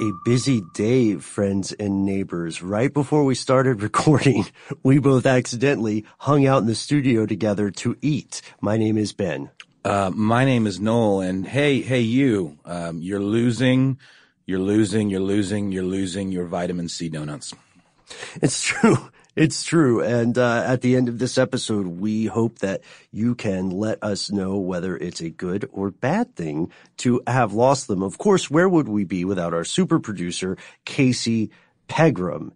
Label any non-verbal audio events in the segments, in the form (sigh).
A busy day, friends and neighbors. Right before we started (laughs) recording, we both accidentally hung out in the studio together to eat. My name is Ben. Uh, my name is Noel, and hey, hey, you, um, you're losing, you're losing, you're losing, you're losing your vitamin C donuts. It's true. It's true. And uh, at the end of this episode, we hope that you can let us know whether it's a good or bad thing to have lost them. Of course, where would we be without our super producer, Casey Pegram?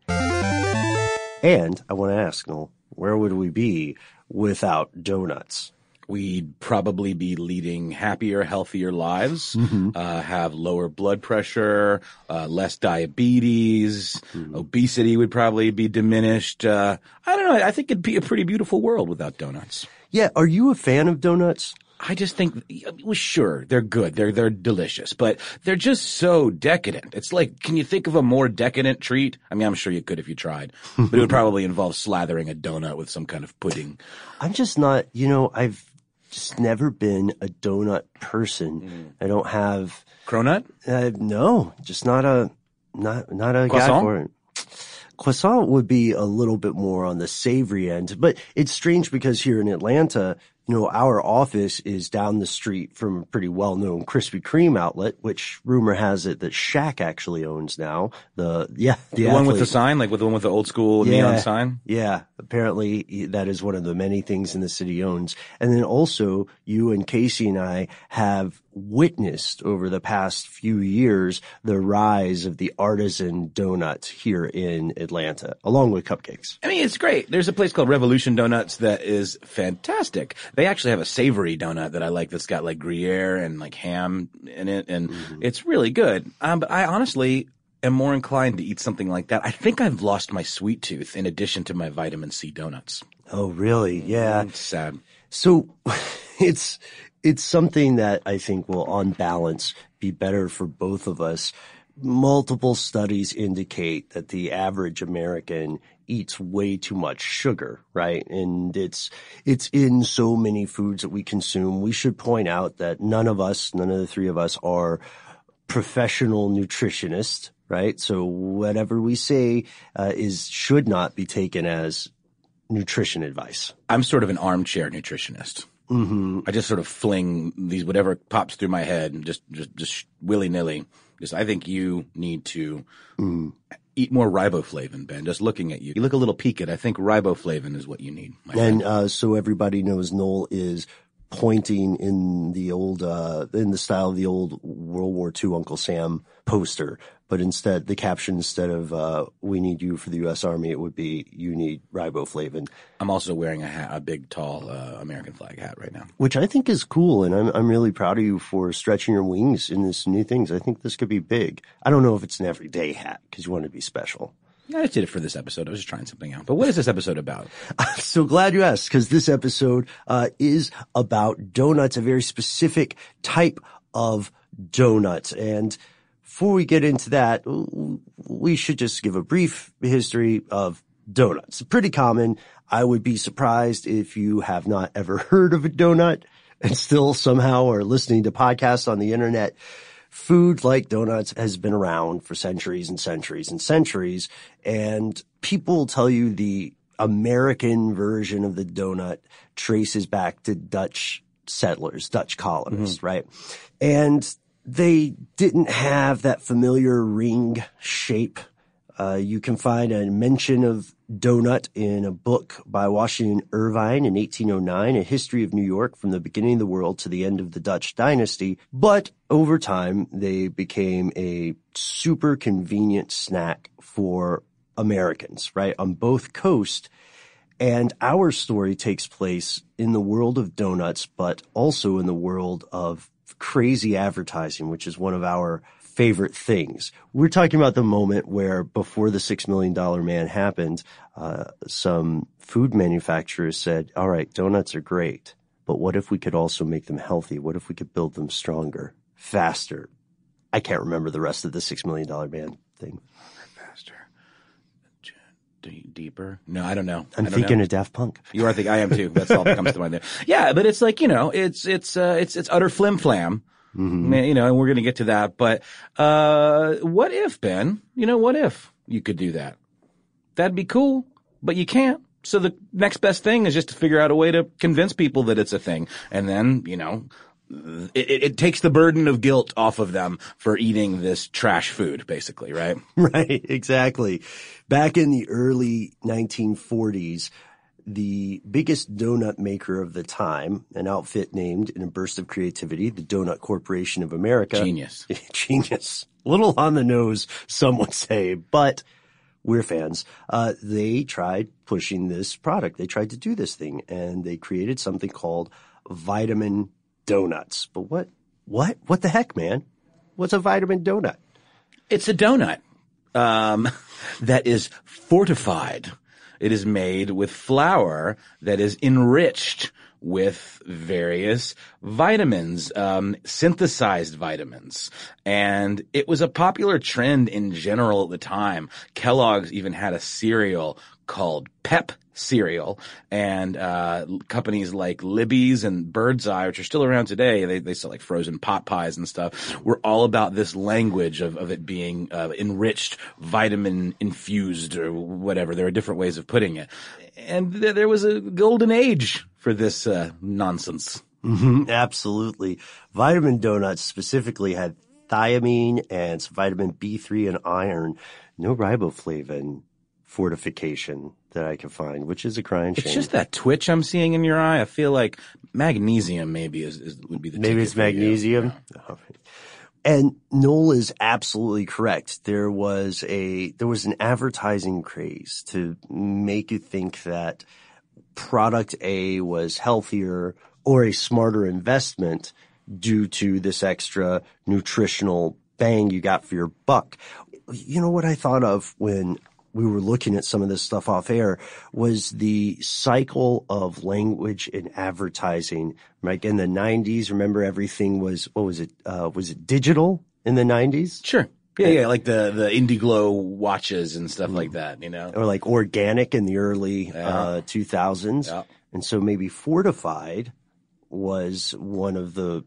And I want to ask, Noel, where would we be without donuts? We'd probably be leading happier, healthier lives, mm-hmm. uh, have lower blood pressure, uh, less diabetes, mm-hmm. obesity would probably be diminished. Uh, I don't know. I think it'd be a pretty beautiful world without donuts. Yeah. Are you a fan of donuts? I just think, well, sure, they're good. They're, they're delicious, but they're just so decadent. It's like, can you think of a more decadent treat? I mean, I'm sure you could if you tried, but it would (laughs) probably involve slathering a donut with some kind of pudding. I'm just not, you know, I've, just never been a donut person. Mm. I don't have cronut. Uh, no, just not a not not a Croissant? guy for it. Croissant would be a little bit more on the savory end, but it's strange because here in Atlanta, you know, our office is down the street from a pretty well-known Krispy Kreme outlet, which rumor has it that Shaq actually owns now. The yeah, the, the one with the sign, like with the one with the old school yeah, neon sign. Yeah, apparently that is one of the many things in the city owns. And then also, you and Casey and I have witnessed over the past few years the rise of the artisan donut here in Atlanta, along with cupcakes. I mean, it's great. There's a place called Revolution Donuts that is fantastic. They actually have a savory donut that I like that's got like Gruyere and like ham in it, and mm-hmm. it's really good. Um, but I honestly am more inclined to eat something like that. I think I've lost my sweet tooth in addition to my vitamin C donuts. Oh, really? Yeah. It's sad. So (laughs) it's it's something that I think will, on balance, be better for both of us. Multiple studies indicate that the average American eats way too much sugar, right? And it's, it's in so many foods that we consume. We should point out that none of us, none of the three of us are professional nutritionists, right? So whatever we say uh, is, should not be taken as nutrition advice. I'm sort of an armchair nutritionist. Mm-hmm. I just sort of fling these whatever pops through my head and just just just willy nilly. Just I think you need to mm. eat more riboflavin, Ben. Just looking at you, you look a little peaked. I think riboflavin is what you need. And uh, so everybody knows Noel is pointing in the old, uh, in the style of the old World War II Uncle Sam poster. But instead, the caption instead of, uh, we need you for the U.S. Army, it would be, you need riboflavin. I'm also wearing a hat, a big, tall, uh, American flag hat right now. Which I think is cool. And I'm, I'm really proud of you for stretching your wings in this new things. I think this could be big. I don't know if it's an everyday hat because you want to be special. I just did it for this episode. I was just trying something out. But what is this episode about? (laughs) I'm so glad you asked because this episode uh, is about donuts, a very specific type of donut. And before we get into that, we should just give a brief history of donuts. Pretty common. I would be surprised if you have not ever (laughs) heard of a donut and still somehow are listening to podcasts on the internet. Food like donuts has been around for centuries and centuries and centuries. And people tell you the American version of the donut traces back to Dutch settlers, Dutch colonists, mm-hmm. right? And they didn't have that familiar ring shape. Uh, you can find a mention of donut in a book by Washington Irving in 1809, A History of New York from the beginning of the world to the end of the Dutch dynasty. But over time, they became a super convenient snack for Americans, right? On both coasts. And our story takes place in the world of donuts, but also in the world of crazy advertising, which is one of our favorite things. We're talking about the moment where before the six million dollar man happened, uh, some food manufacturers said, all right, donuts are great, but what if we could also make them healthy? What if we could build them stronger, faster? I can't remember the rest of the six million dollar man thing. Faster. D- deeper? No, I don't know. I'm don't thinking know. of Daft Punk. You are thinking I am too. That's all that comes to mind there. Yeah, but it's like you know, it's it's uh, it's it's utter flim flam. Mm-hmm. You know, and we're going to get to that. But uh, what if Ben? You know, what if you could do that? That'd be cool, but you can't. So the next best thing is just to figure out a way to convince people that it's a thing, and then you know, it, it, takes the burden of guilt off of them for eating this trash food, basically, right? (laughs) Right, exactly. Back in the early 1940s, the biggest donut maker of the time, an outfit named in a burst of creativity, the Donut Corporation of America. Genius. (laughs) Genius. Little on the nose, some would say, but we're fans. Uh, they tried pushing this product. They tried to do this thing and they created something called vitamin donuts. But what, what, what the heck, man? What's a vitamin donut? It's a donut, um, (laughs) that is fortified. It is made with flour that is enriched with various vitamins, um, synthesized vitamins. And it was a popular trend in general at the time. Kellogg's even had a cereal called Pep cereal and uh, companies like Libby's and Birdseye, which are still around today, they, they sell like frozen pot pies and stuff, were all about this language of, of it being uh, enriched, vitamin infused or whatever. There are different ways of putting it. And th- there was a golden age for this uh, nonsense. Mm-hmm, absolutely. Vitamin donuts specifically had thiamine and vitamin B3 and iron, no riboflavin fortification that I can find, which is a crying shame. It's just that twitch I'm seeing in your eye. I feel like magnesium maybe is, is would be the maybe it's magnesium. Yeah. And Noel is absolutely correct. There was a there was an advertising craze to make you think that product A was healthier or a smarter investment due to this extra nutritional bang you got for your buck. You know what I thought of when we were looking at some of this stuff off air was the cycle of language in advertising. Like in the nineties, remember everything was, what was it? Uh, was it digital in the nineties? Sure. Yeah, yeah, like the the Indiglo watches and stuff like that, you know, or like organic in the early uh, two thousands, yeah. and so maybe fortified was one of the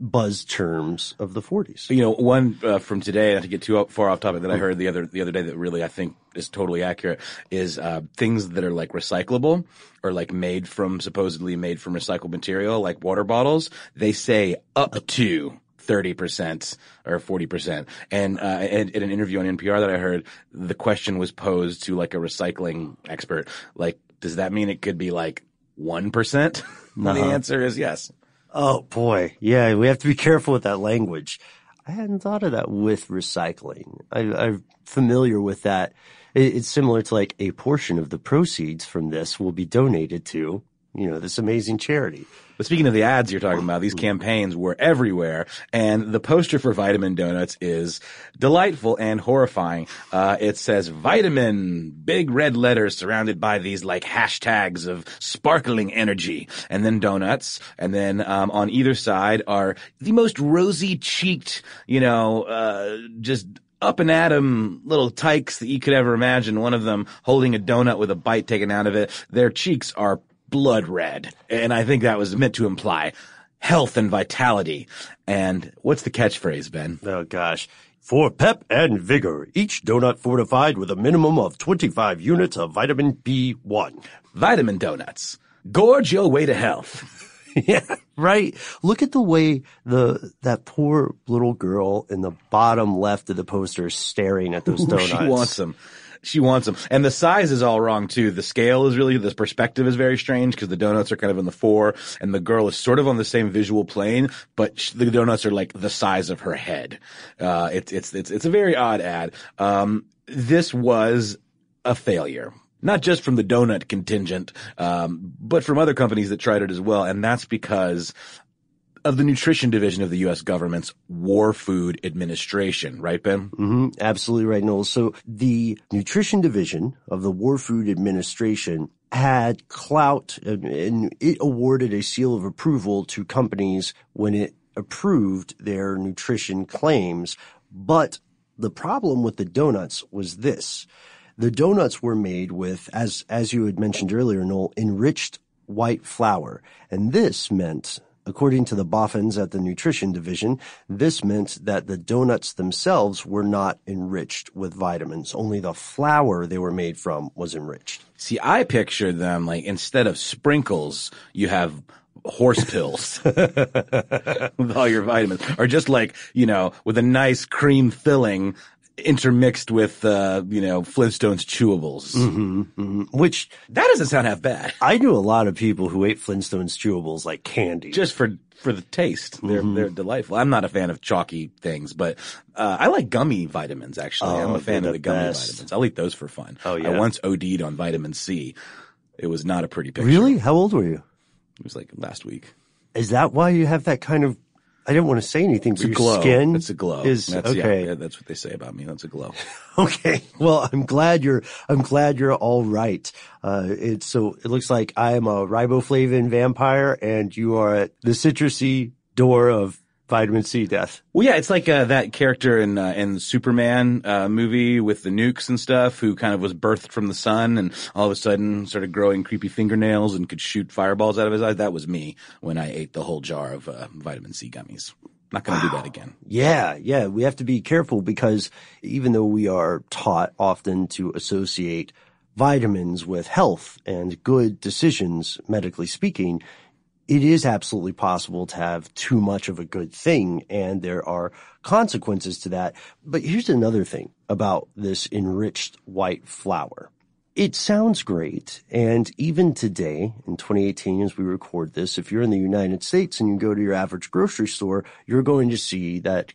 buzz terms of the 40s. You know, one uh, from today, not to get too far off topic, that I heard the other the other day that really I think is totally accurate is uh, things that are like recyclable or like made from supposedly made from recycled material, like water bottles. They say up to. 30% or 40%. And, uh, in, in an interview on NPR that I heard, the question was posed to like a recycling expert. Like, does that mean it could be like one percent? (laughs) The Uh-huh. answer is yes. Oh boy. Yeah, we have to be careful with that language. I hadn't thought of that with recycling. I, I'm familiar with that. It, it's similar to like a portion of the proceeds from this will be donated to, you know, this amazing charity. But speaking of the ads you're talking about, these campaigns were everywhere, and the poster for Vitamin Donuts is delightful and horrifying. Uh, it says vitamin, big red letters surrounded by these like hashtags of sparkling energy, and then donuts, and then um, on either side are the most rosy cheeked, you know, uh, just up and at 'em little tykes that you could ever imagine. One of them holding a donut with a bite taken out of it. Their cheeks are blood red. And I think that was meant to imply health and vitality. And what's the catchphrase, Ben? Oh gosh. For pep and vigor, each donut fortified with a minimum of 25 units of vitamin B1. Vitamin donuts. Gorge your way to health. (laughs) yeah, right. Look at the way the that poor little girl in the bottom left of the poster is staring at those donuts. She wants them. She wants them. And the size is all wrong too. The scale is really, the perspective is very strange because the donuts are kind of in the fore and the girl is sort of on the same visual plane, but the donuts are like the size of her head. Uh, it's, it's, it's, it's a very odd ad. Um, this was a failure. Not just from the donut contingent, um, but from other companies that tried it as well. And that's because of the nutrition division of the U.S. government's War Food Administration, right, Ben? hmm absolutely right, Noel. So the nutrition division of the War Food Administration had clout and it awarded a seal of approval to companies when it approved their nutrition claims. But the problem with the donuts was this. The donuts were made with, as, as you had mentioned earlier, Noel, enriched white flour. And this meant According to the boffins at the nutrition division, this meant that the donuts themselves were not enriched with vitamins. Only the flour they were made from was enriched. See, I pictured them like instead of sprinkles, you have horse pills (laughs) with all your vitamins, or just like you know, with a nice cream filling intermixed with uh, you know Flintstones chewables. Mm-hmm, Which That doesn't sound half bad. I knew a lot of people who ate Flintstones chewables like candy. Just for for the taste, they're Mm-hmm. they're delightful. I'm not a fan of chalky things, but uh, I like gummy vitamins. Actually, I'm Oh, a fan they're of the the gummy best. vitamins. I'll eat those for fun. Oh, yeah. I once OD'd on vitamin C. It was not a pretty picture. really? How old were you? It was like last week. Is that why you have that kind of? I didn't want to say anything, but It's a glow. skin It's a glow. is that's, okay. Yeah, that's what they say about me. That's a glow. (laughs) Okay. Well, I'm glad you're, I'm glad you're all right. Uh, it's so, it looks like I am a riboflavin vampire and you are at the citrusy door of vitamin C death. Well, yeah, it's like uh, that character in uh, in the Superman uh, movie with the nukes and stuff, who kind of was birthed from the sun and all of a sudden started growing creepy fingernails and could shoot fireballs out of his eyes. That was me when I ate the whole jar of uh, vitamin C gummies. Not going to do that again. Yeah. Yeah. We have to be careful because even though we are taught often to associate vitamins with health and good decisions, medically speaking, it is absolutely possible to have too much of a good thing and there are consequences to that. But here's another thing about this enriched white flour. It sounds great. And even today in 2018, as we record this, if you're in the United States and you go to your average grocery store, you're going to see that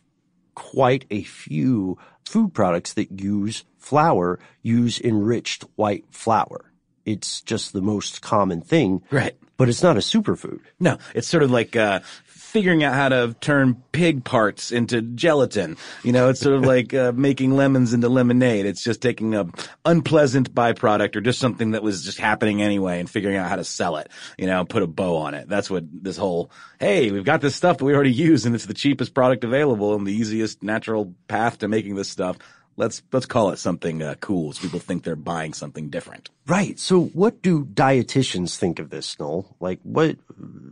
quite a few food products that use flour use enriched white flour. It's just the most common thing. Right. But it's not a superfood. No, it's sort of like uh, figuring out how to turn pig parts into gelatin. You know, it's sort of (laughs) like uh, making lemons into lemonade. It's just taking a unpleasant byproduct or just something that was just happening anyway and figuring out how to sell it. You know, put a bow on it. That's what this whole hey, we've got this stuff that we already use and it's the cheapest product available and the easiest natural path to making this stuff. Let's let's call it something uh, cool so people think they're buying something different. Right. So what do dietitians think of this, Noel? Like what,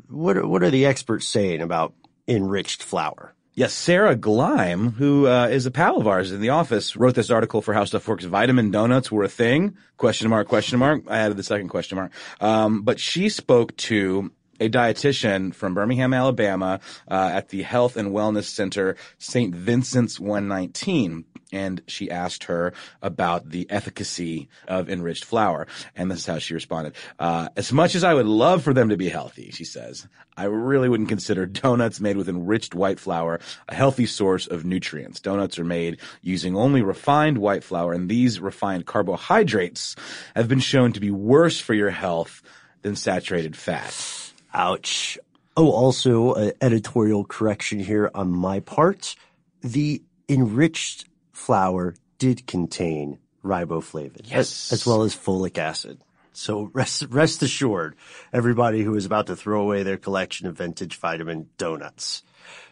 what, are- what are the experts saying about enriched flour? Yes, Sarah Gleim, who uh, is a pal of ours in the office, wrote this article for How Stuff Works. Vitamin donuts were a thing? Question mark? Question mark? I added the second question mark. Um, but she spoke to a dietitian from Birmingham, Alabama, uh, at the Health and Wellness Center, St. Vincent's 119 and she asked her about the efficacy of enriched flour. And this is how she responded. Uh, as much as I would love for them to be healthy, she says, I really wouldn't consider donuts made with enriched white flour a healthy source of nutrients. Donuts are made using only refined white flour, and these refined carbohydrates have been shown to be worse for your health than saturated fat. Ouch. Oh, also, uh, editorial correction here on my part. The enriched flour did contain riboflavin, yes. as, as well as folic acid. So rest, rest assured, everybody who is about to throw away their collection of vintage vitamin donuts.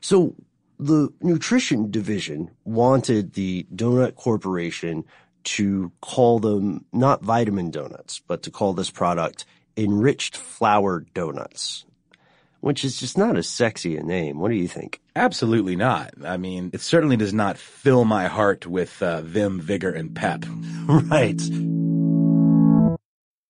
So the nutrition division wanted the donut corporation to call them not vitamin donuts, but to call this product enriched flour donuts which is just not as sexy a name. What do you think? Absolutely not. I mean, it certainly does not fill my heart with uh, vim, vigor, and pep. (laughs) right.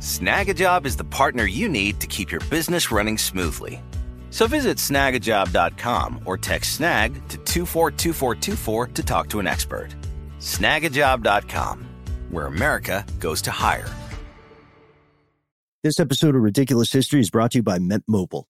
Snagajob is the partner you need to keep your business running smoothly. So visit snagajob.com or text snag to 242424 to talk to an expert. Snagajob.com, where America goes to hire. This episode of Ridiculous History is brought to you by Mint Mobile.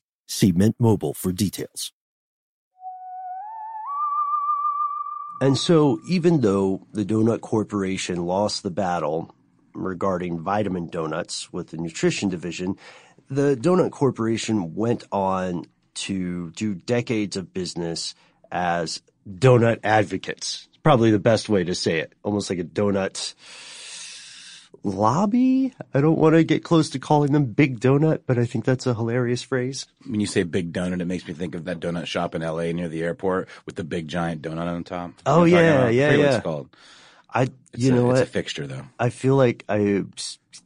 See Mint Mobile for details. And so, even though the Donut Corporation lost the battle regarding vitamin donuts with the nutrition division, the Donut Corporation went on to do decades of business as donut advocates. It's Probably the best way to say it. Almost like a donut lobby. I don't want to get close to calling them Big Donut, but I think that's a hilarious phrase. When you say Big Donut, it makes me think of that donut shop in LA near the airport with the big giant donut on top. Oh You know what I'm yeah, yeah, yeah. It's called. I, It's you a, know it's what? a fixture though. I feel like I'm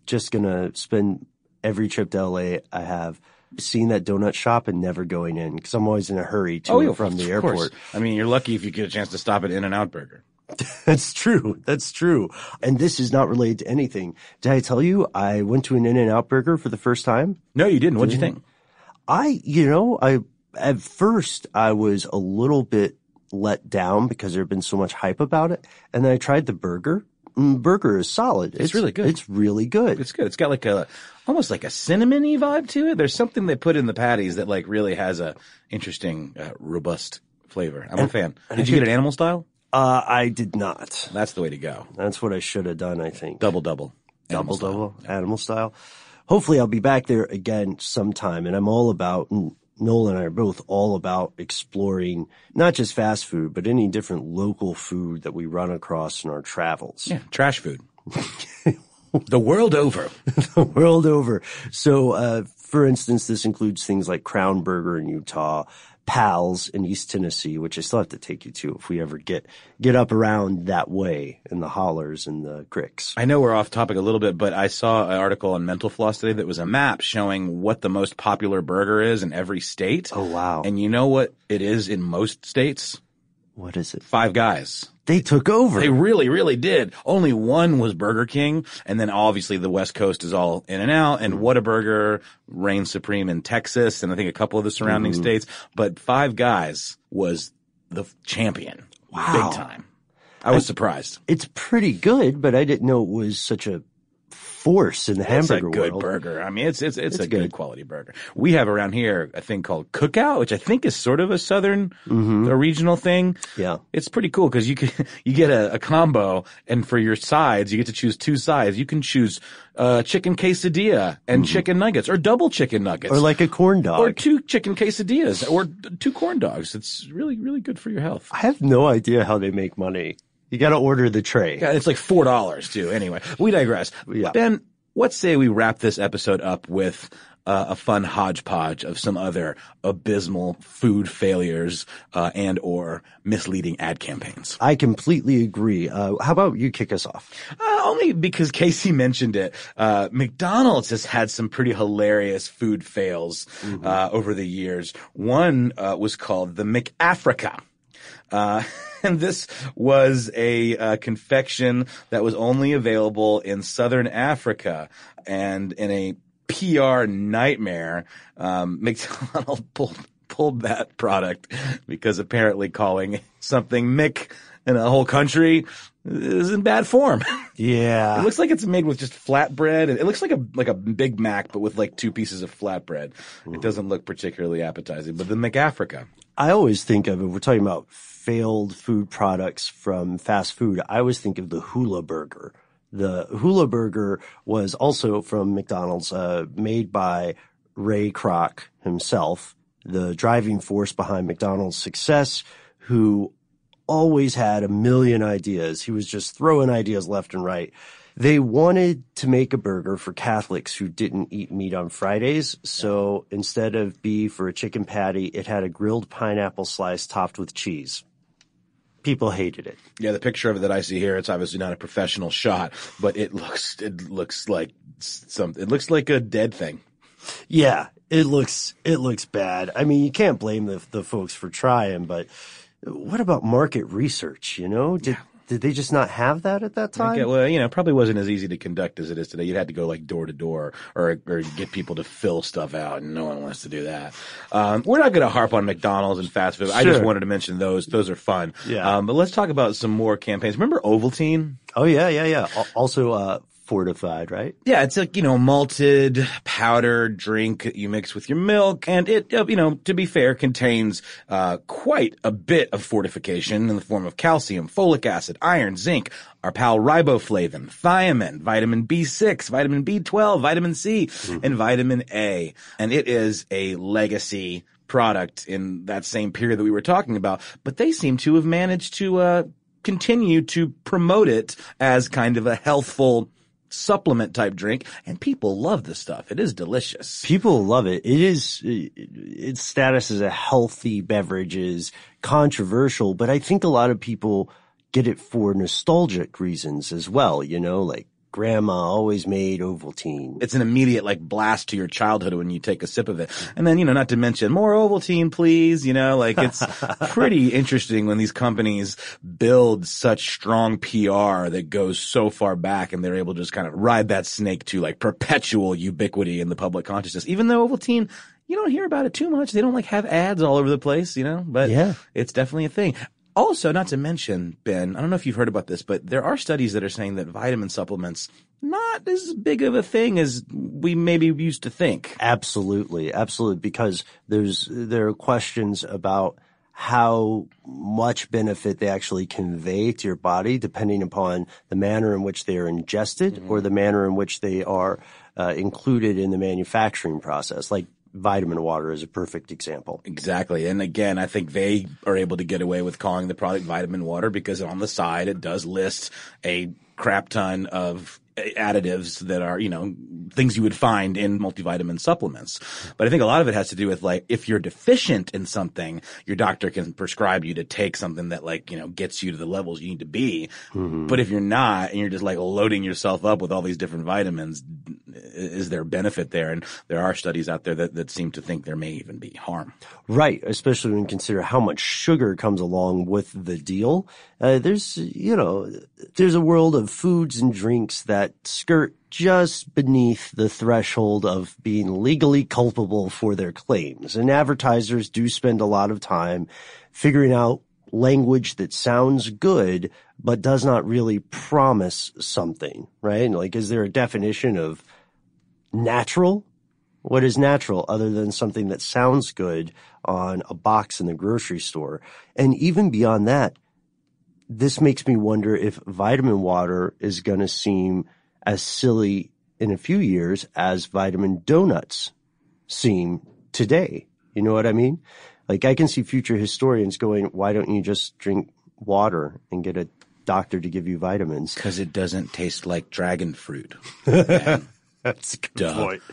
just gonna spend every trip to LA I have seeing that donut shop and never going in because I'm always in a hurry to oh, and from the Oh, of course. airport. I mean, you're lucky if you get a chance to stop at In-N-Out Burger. (laughs) That's true. That's true. And this is not related to anything. Did I tell you I went to an In-N-Out Burger for the first time? No, you didn't. What'd you think? I, you know, I, at first I was a little bit let down because there had been so much hype about it. And then I tried the burger mm, burger is solid. It's, really good. It's really good. It's good. It's got like a almost like a cinnamony vibe to it. There's something they put in the patties that like really has a interesting, uh, robust flavor. I'm a fan. Did you get an animal style? Uh, I did not. That's the way to go. That's what I should have done, I think. Double double. double Animal style. double animal style. Hopefully, I'll be back there again sometime. And I'm all about. And Noel and I are both all about exploring not just fast food, but any different local food that we run across in our travels. Yeah, trash food. (laughs) the world over. (laughs) the world over. So, uh, for instance, this includes things like Crown Burger in Utah, Pals in East Tennessee, which I still have to take you to if we ever get get up around that way in the hollers and the cricks. I know we're off topic a little bit, but I saw an article on Mental Floss today that was a map showing what the most popular burger is in every state. Oh wow! And you know what it is in most states? what is it? Five Guys. They took over. They really, really did. Only one was Burger King, and then obviously the West Coast is all In-N-Out, and Whataburger reigns supreme in Texas, and I think a couple of the surrounding mm-hmm. states. But Five Guys was the champion, Wow. big time. I was surprised. it's pretty good, but I didn't know it was such a force in the It's a hamburger good world. burger. I mean, it's it's it's, It's a good. good. quality burger. We have around here a thing called Cookout, which I think is sort of a southern, a regional thing. Mm-hmm. Yeah. It's pretty cool because you can (laughs) you get a, a combo, and for your sides, you get to choose two sides. You can choose uh, chicken quesadilla and chicken nuggets, or double chicken nuggets, Mm-hmm. Or like a corn dog. or two chicken quesadillas, or two corn dogs. It's really really good for your health. I have no idea how they make money. You got to order the tray. Yeah, it's like four dollars too. Anyway, we digress. Yeah. Ben, let's say we wrap this episode up with uh, a fun hodgepodge of some other abysmal food failures uh, and or misleading ad campaigns. I completely agree. Uh, how about you kick us off? Uh, only because Casey mentioned it. Uh, McDonald's has had some pretty hilarious food fails uh, over the years. One uh, was called the McAfrica. Uh, (laughs) and this was a uh, confection that was only available in southern Africa and in a PR nightmare, um, (laughs) McDonald pulled, pulled that product because apparently calling (laughs) something Mick in a whole country is in bad form. Yeah. It looks like it's made with just flatbread. It looks like a like a Big Mac, but with like two pieces of flatbread. It doesn't look particularly appetizing. But the McAfrica, I always think of it. We're talking about failed food products from fast food. I always think of the Hula Burger. The Hula Burger was also from McDonald's, uh, made by Ray Kroc himself, the driving force behind McDonald's success, who always had a million ideas. He was just throwing ideas left and right. They wanted to make a burger for Catholics who didn't eat meat on Fridays. So instead of beef or a chicken patty, it had a grilled pineapple slice topped with cheese. People hated it. yeah, the picture of it that I see here, it's obviously not a professional shot, but it looks it looks like some. It looks like a dead thing. Yeah, it looks it looks bad. I mean, you can't blame the the folks for trying, but what about market research? You know, did did they just not have that at that time? Yeah, well, you know, it probably wasn't as easy to conduct as it is today. You'd had to go like door to door or or get people to fill stuff out, and no one wants to do that. Um, we're not going to harp on McDonald's and fast food. I just wanted to mention those; those are fun. Yeah. Um, but let's talk about some more campaigns. Remember Ovaltine? Oh yeah, yeah, yeah. Also, uh, fortified, right? Yeah, it's like, you know, malted powder drink you mix with your milk. And it, uh, you know, to be fair, contains, uh, quite a bit of fortification in the form of calcium, folic acid, iron, zinc, our pal riboflavin, thiamine, vitamin B6, vitamin B12, vitamin C, and vitamin A. And it is a legacy product in that same period that we were talking about. But they seem to have managed to, uh, continue to promote it as kind of a healthful supplement type drink, and people love this stuff. It is delicious. People love it. It is, its status as a healthy beverage is controversial, but I think a lot of people get it for nostalgic reasons as well. You know, like grandma always made Ovaltine. It's an immediate like blast to your childhood when you take a sip of it. And then, you know, not to mention more Ovaltine, please, you know, like it's (laughs) pretty interesting when these companies build such strong PR that goes so far back and they're able to just kind of ride that snake to like perpetual ubiquity in the public consciousness. Even though Ovaltine, you don't hear about it too much. They don't like have ads all over the place, you know, but Yeah. it's definitely a thing. Also, not to mention, Ben, I don't know if you've heard about this, but there are studies that are saying that vitamin supplements not as big of a thing as we maybe used to think. Absolutely, absolutely, because there's there are questions about how much benefit they actually convey to your body depending upon the manner in which they are ingested mm-hmm. or the manner in which they are uh, included in the manufacturing process. Like vitamin water is a perfect example. Exactly. And again, I think they are able to get away with calling the product vitamin water because on the side it does list a crap ton of additives that are, you know, things you would find in multivitamin supplements. But I think a lot of it has to do with like, if you're deficient in something, your doctor can prescribe you to take something that like, you know, gets you to the levels you need to be. Mm-hmm. But if you're not and you're just like loading yourself up with all these different vitamins, is there benefit there? And there are studies out there that, that seem to think there may even be harm. Right. Especially when you consider how much sugar comes along with the deal. Uh, there's, you know, there's a world of foods and drinks that skirt just beneath the threshold of being legally culpable for their claims. And advertisers do spend a lot of time figuring out language that sounds good, but does not really promise something, right? Like, is there a definition of natural? What is natural other than something that sounds good on a box in the grocery store? And even beyond that, this makes me wonder if vitamin water is going to seem as silly in a few years as vitamin donuts seem today. You know what I mean? Like I can see future historians going, why don't you just drink water and get a doctor to give you vitamins? Because it doesn't taste like dragon fruit. (laughs) That's a good Duh. point.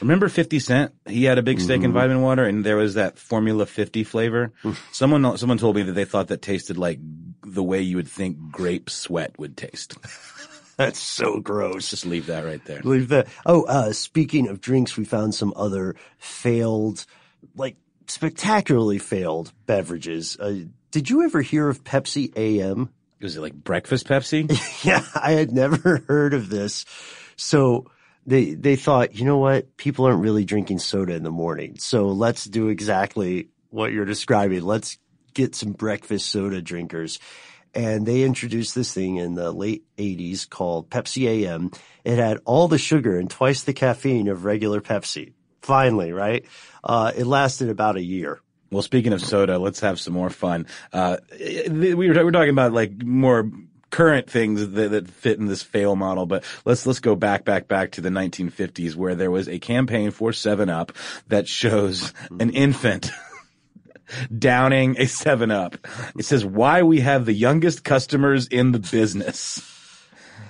Remember 50 Cent? He had a big stake mm-hmm. in vitamin water and there was that Formula 50 flavor. someone, someone told me that they thought that tasted like the way you would think grape sweat would taste. (laughs) (laughs) That's so gross. Just leave that right there. Leave that. Oh, uh, speaking of drinks, we found some other failed, like spectacularly failed beverages. Uh, did you ever hear of Pepsi AM? Was it like breakfast Pepsi? (laughs) yeah, I had never (laughs) heard of this. So they they thought, you know what? People aren't really drinking soda in the morning. So let's do exactly what you're describing. Let's get some breakfast soda drinkers and they introduced this thing in the late 80s called Pepsi AM. It had all the sugar and twice the caffeine of regular Pepsi. Finally, right? Uh, it lasted about a year. Well, speaking of soda, let's have some more fun. Uh, we were, we talking about like more current things that, that, fit in this fail model, but let's let's go back back back to the 1950s where there was a campaign for 7 Up that shows an infant downing a 7 Up. It says why we have the youngest customers in the business.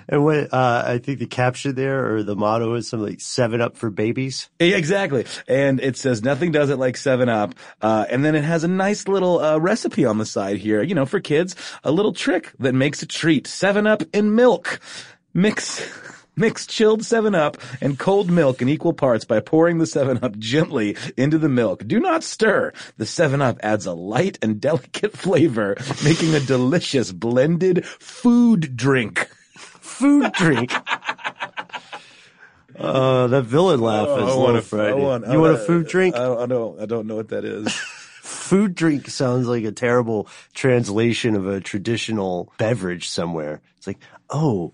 And what uh, I think the caption there or the motto is something like seven up for babies. Exactly. And it says nothing does it like seven up. Uh, and then it has a nice little uh, recipe on the side here, you know, for kids, a little trick that makes a treat. Seven up in milk. Mix (laughs) Mix chilled 7-Up and cold milk in equal parts by pouring the 7-Up gently into the milk. Do not stir. The 7-Up adds a light and delicate (laughs) flavor, making a delicious blended food drink. Food drink? Uh, (laughs) that villain laugh oh, is I want a, Friday. Want, you want a food drink? I don't, I don't, I don't know what that is. (laughs) food drink sounds like a terrible translation of a traditional beverage somewhere. It's like, oh,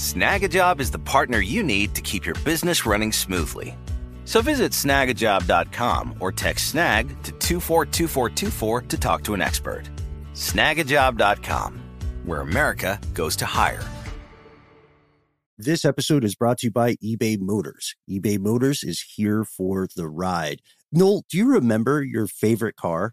Snagajob is the partner you need to keep your business running smoothly. So visit snagajob.com or text snag to 242424 to talk to an expert. Snagajob.com, where America goes to hire. This episode is brought to you by eBay Motors. eBay Motors is here for the ride. Noel, do you remember your favorite car?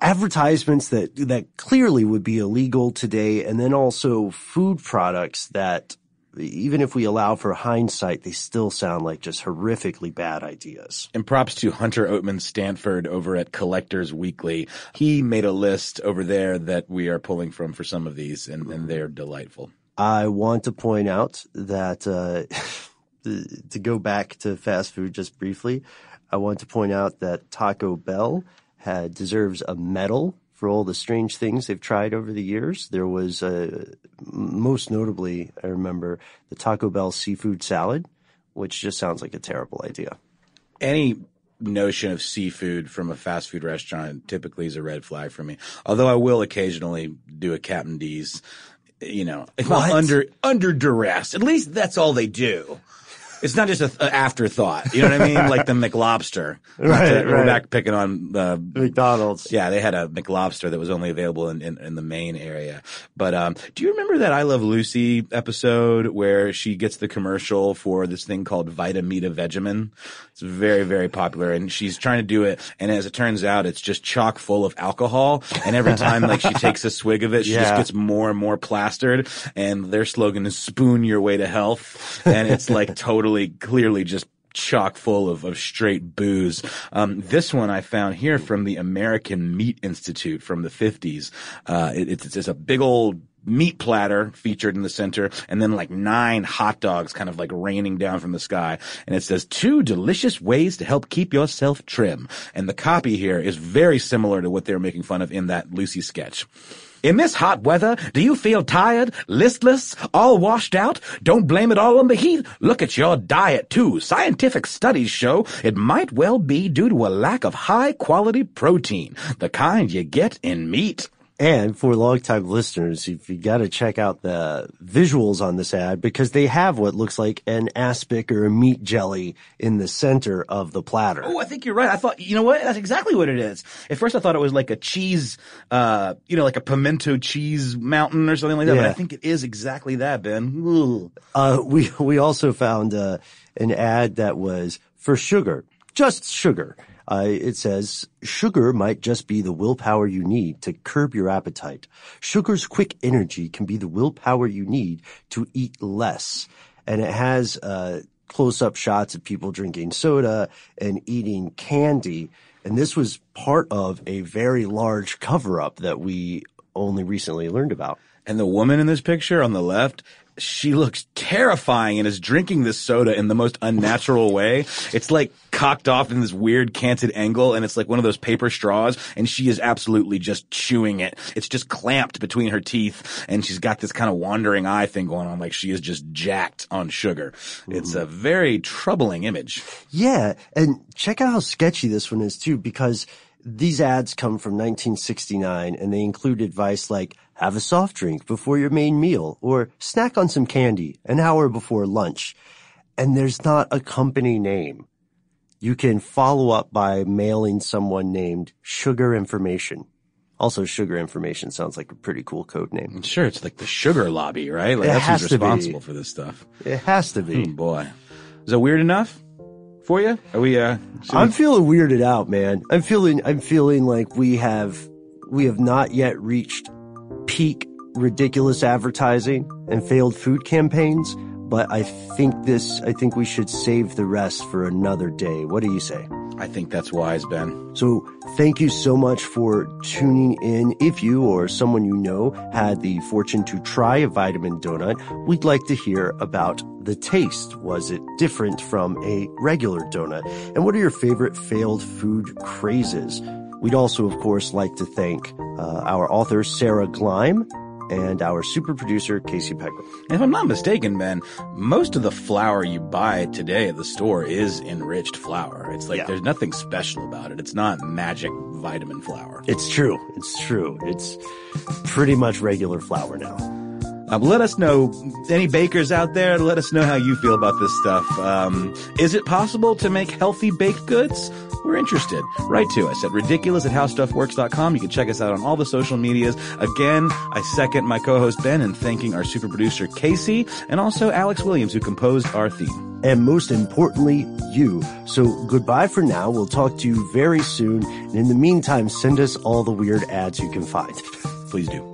advertisements that that clearly would be illegal today and then also food products that even if we allow for hindsight they still sound like just horrifically bad ideas. And props to Hunter Oatman Stanford over at Collectors Weekly. He made a list over there that we are pulling from for some of these, and, and they're delightful. I want to point out that uh, (laughs) to go back to fast food just briefly, I want to point out that Taco Bell had deserves a medal for all the strange things they've tried over the years. There was, uh, most notably, I remember the Taco Bell seafood salad, which just sounds like a terrible idea. Any notion of seafood from a fast food restaurant typically is a red flag for me. Although I will occasionally do a Captain D's, you know, under under duress. At least that's all they do. It's not just an afterthought. You know what I mean? like the McLobster. (laughs) Right, to- We're right. back picking on uh, McDonald's. Yeah, they had a McLobster that was only available in, in, in the Maine area. But um, do you remember that I Love Lucy episode where she gets the commercial for this thing called Vitameatavegamin? It's very, very popular, and she's trying to do it. And as it turns out, it's just chock full of alcohol. And every time like she (laughs) takes a swig of it, she just gets more and more plastered. And their slogan is "Spoon your way to health," and it's like totally, (laughs) clearly just chock full of, of straight booze. Um, this one I found here from the American Meat Institute from the 50s. Uh, it, it's, it's a big old meat platter featured in the center and then like nine hot dogs kind of like raining down from the sky. And it says two delicious ways to help keep yourself trim. And the copy here is very similar to what they were making fun of in that Lucy sketch. In this hot weather, do you feel tired, listless, all washed out? Don't blame it all on the heat. Look at your diet too. Scientific studies show it might well be due to a lack of high quality protein, the kind you get in meat. And for longtime listeners, if you got to check out the visuals on this ad because they have what looks like an aspic or a meat jelly in the center of the platter. Oh, I think you're right. I thought, you know what? That's exactly what it is. At first I thought it was like a cheese, uh, you know, like a pimento cheese mountain or something like that, but I think it is exactly that, Ben. Uh, we we also found uh, an ad that was for sugar, just sugar. Uh, it says sugar might just be the willpower you need to curb your appetite. Sugar's quick energy can be the willpower you need to eat less, and it has uh, close-up shots of people drinking soda and eating candy. And this was part of a very large cover-up that we only recently learned about. And the woman in this picture on the left, she looks terrifying and is drinking this soda in the most unnatural way. It's like cocked off in this weird canted angle and it's like one of those paper straws and she is absolutely just chewing it. It's just clamped between her teeth and she's got this kind of wandering eye thing going on like she is just jacked on sugar. It's a mm-hmm. very troubling image. Yeah, and check out how sketchy this one is too, because these ads come from 1969 and they include advice like have a soft drink before your main meal or snack on some candy an hour before lunch. And there's not a company name. You can follow up by mailing someone named Sugar Information. Also, Sugar Information sounds like a pretty cool code name. I'm Sure, it's like the sugar lobby, right? Like It that's who's to be. responsible for this stuff. It has to be. Oh boy. Is that weird enough for you? Are we, uh, I'm we- feeling weirded out, man. I'm feeling I'm feeling like we have we have not yet reached peak ridiculous advertising and failed food campaigns, but I think this I think we should save the rest for another day. What do you say? I think that's wise, Ben. So thank you so much for tuning in. If you or someone you know had the fortune to try a vitamin donut, we'd like to hear about the taste. Was it different from a regular donut? And what are your favorite failed food crazes? We'd also, of course, like to thank uh, our author, Sarah Gleim, and our super producer, Casey. And if I'm not mistaken, Ben, most of the flour you buy today at the store is enriched flour. It's like Yeah. there's nothing special about it. It's not magic vitamin flour. It's true. It's true. It's pretty much regular flour now. Um, let us know, any bakers out there, let us know how you feel about this stuff. Um, is it possible to make healthy baked goods? We're interested. Write to us at ridiculous at howstuffworks.com. You can check us out on all the social medias. Again, I second my co-host Ben in thanking our super producer Casey and also Alex Williams who composed our theme. and most importantly, you. So goodbye for now. We'll talk to you very soon. And in the meantime, send us all the weird ads you can find. Please do.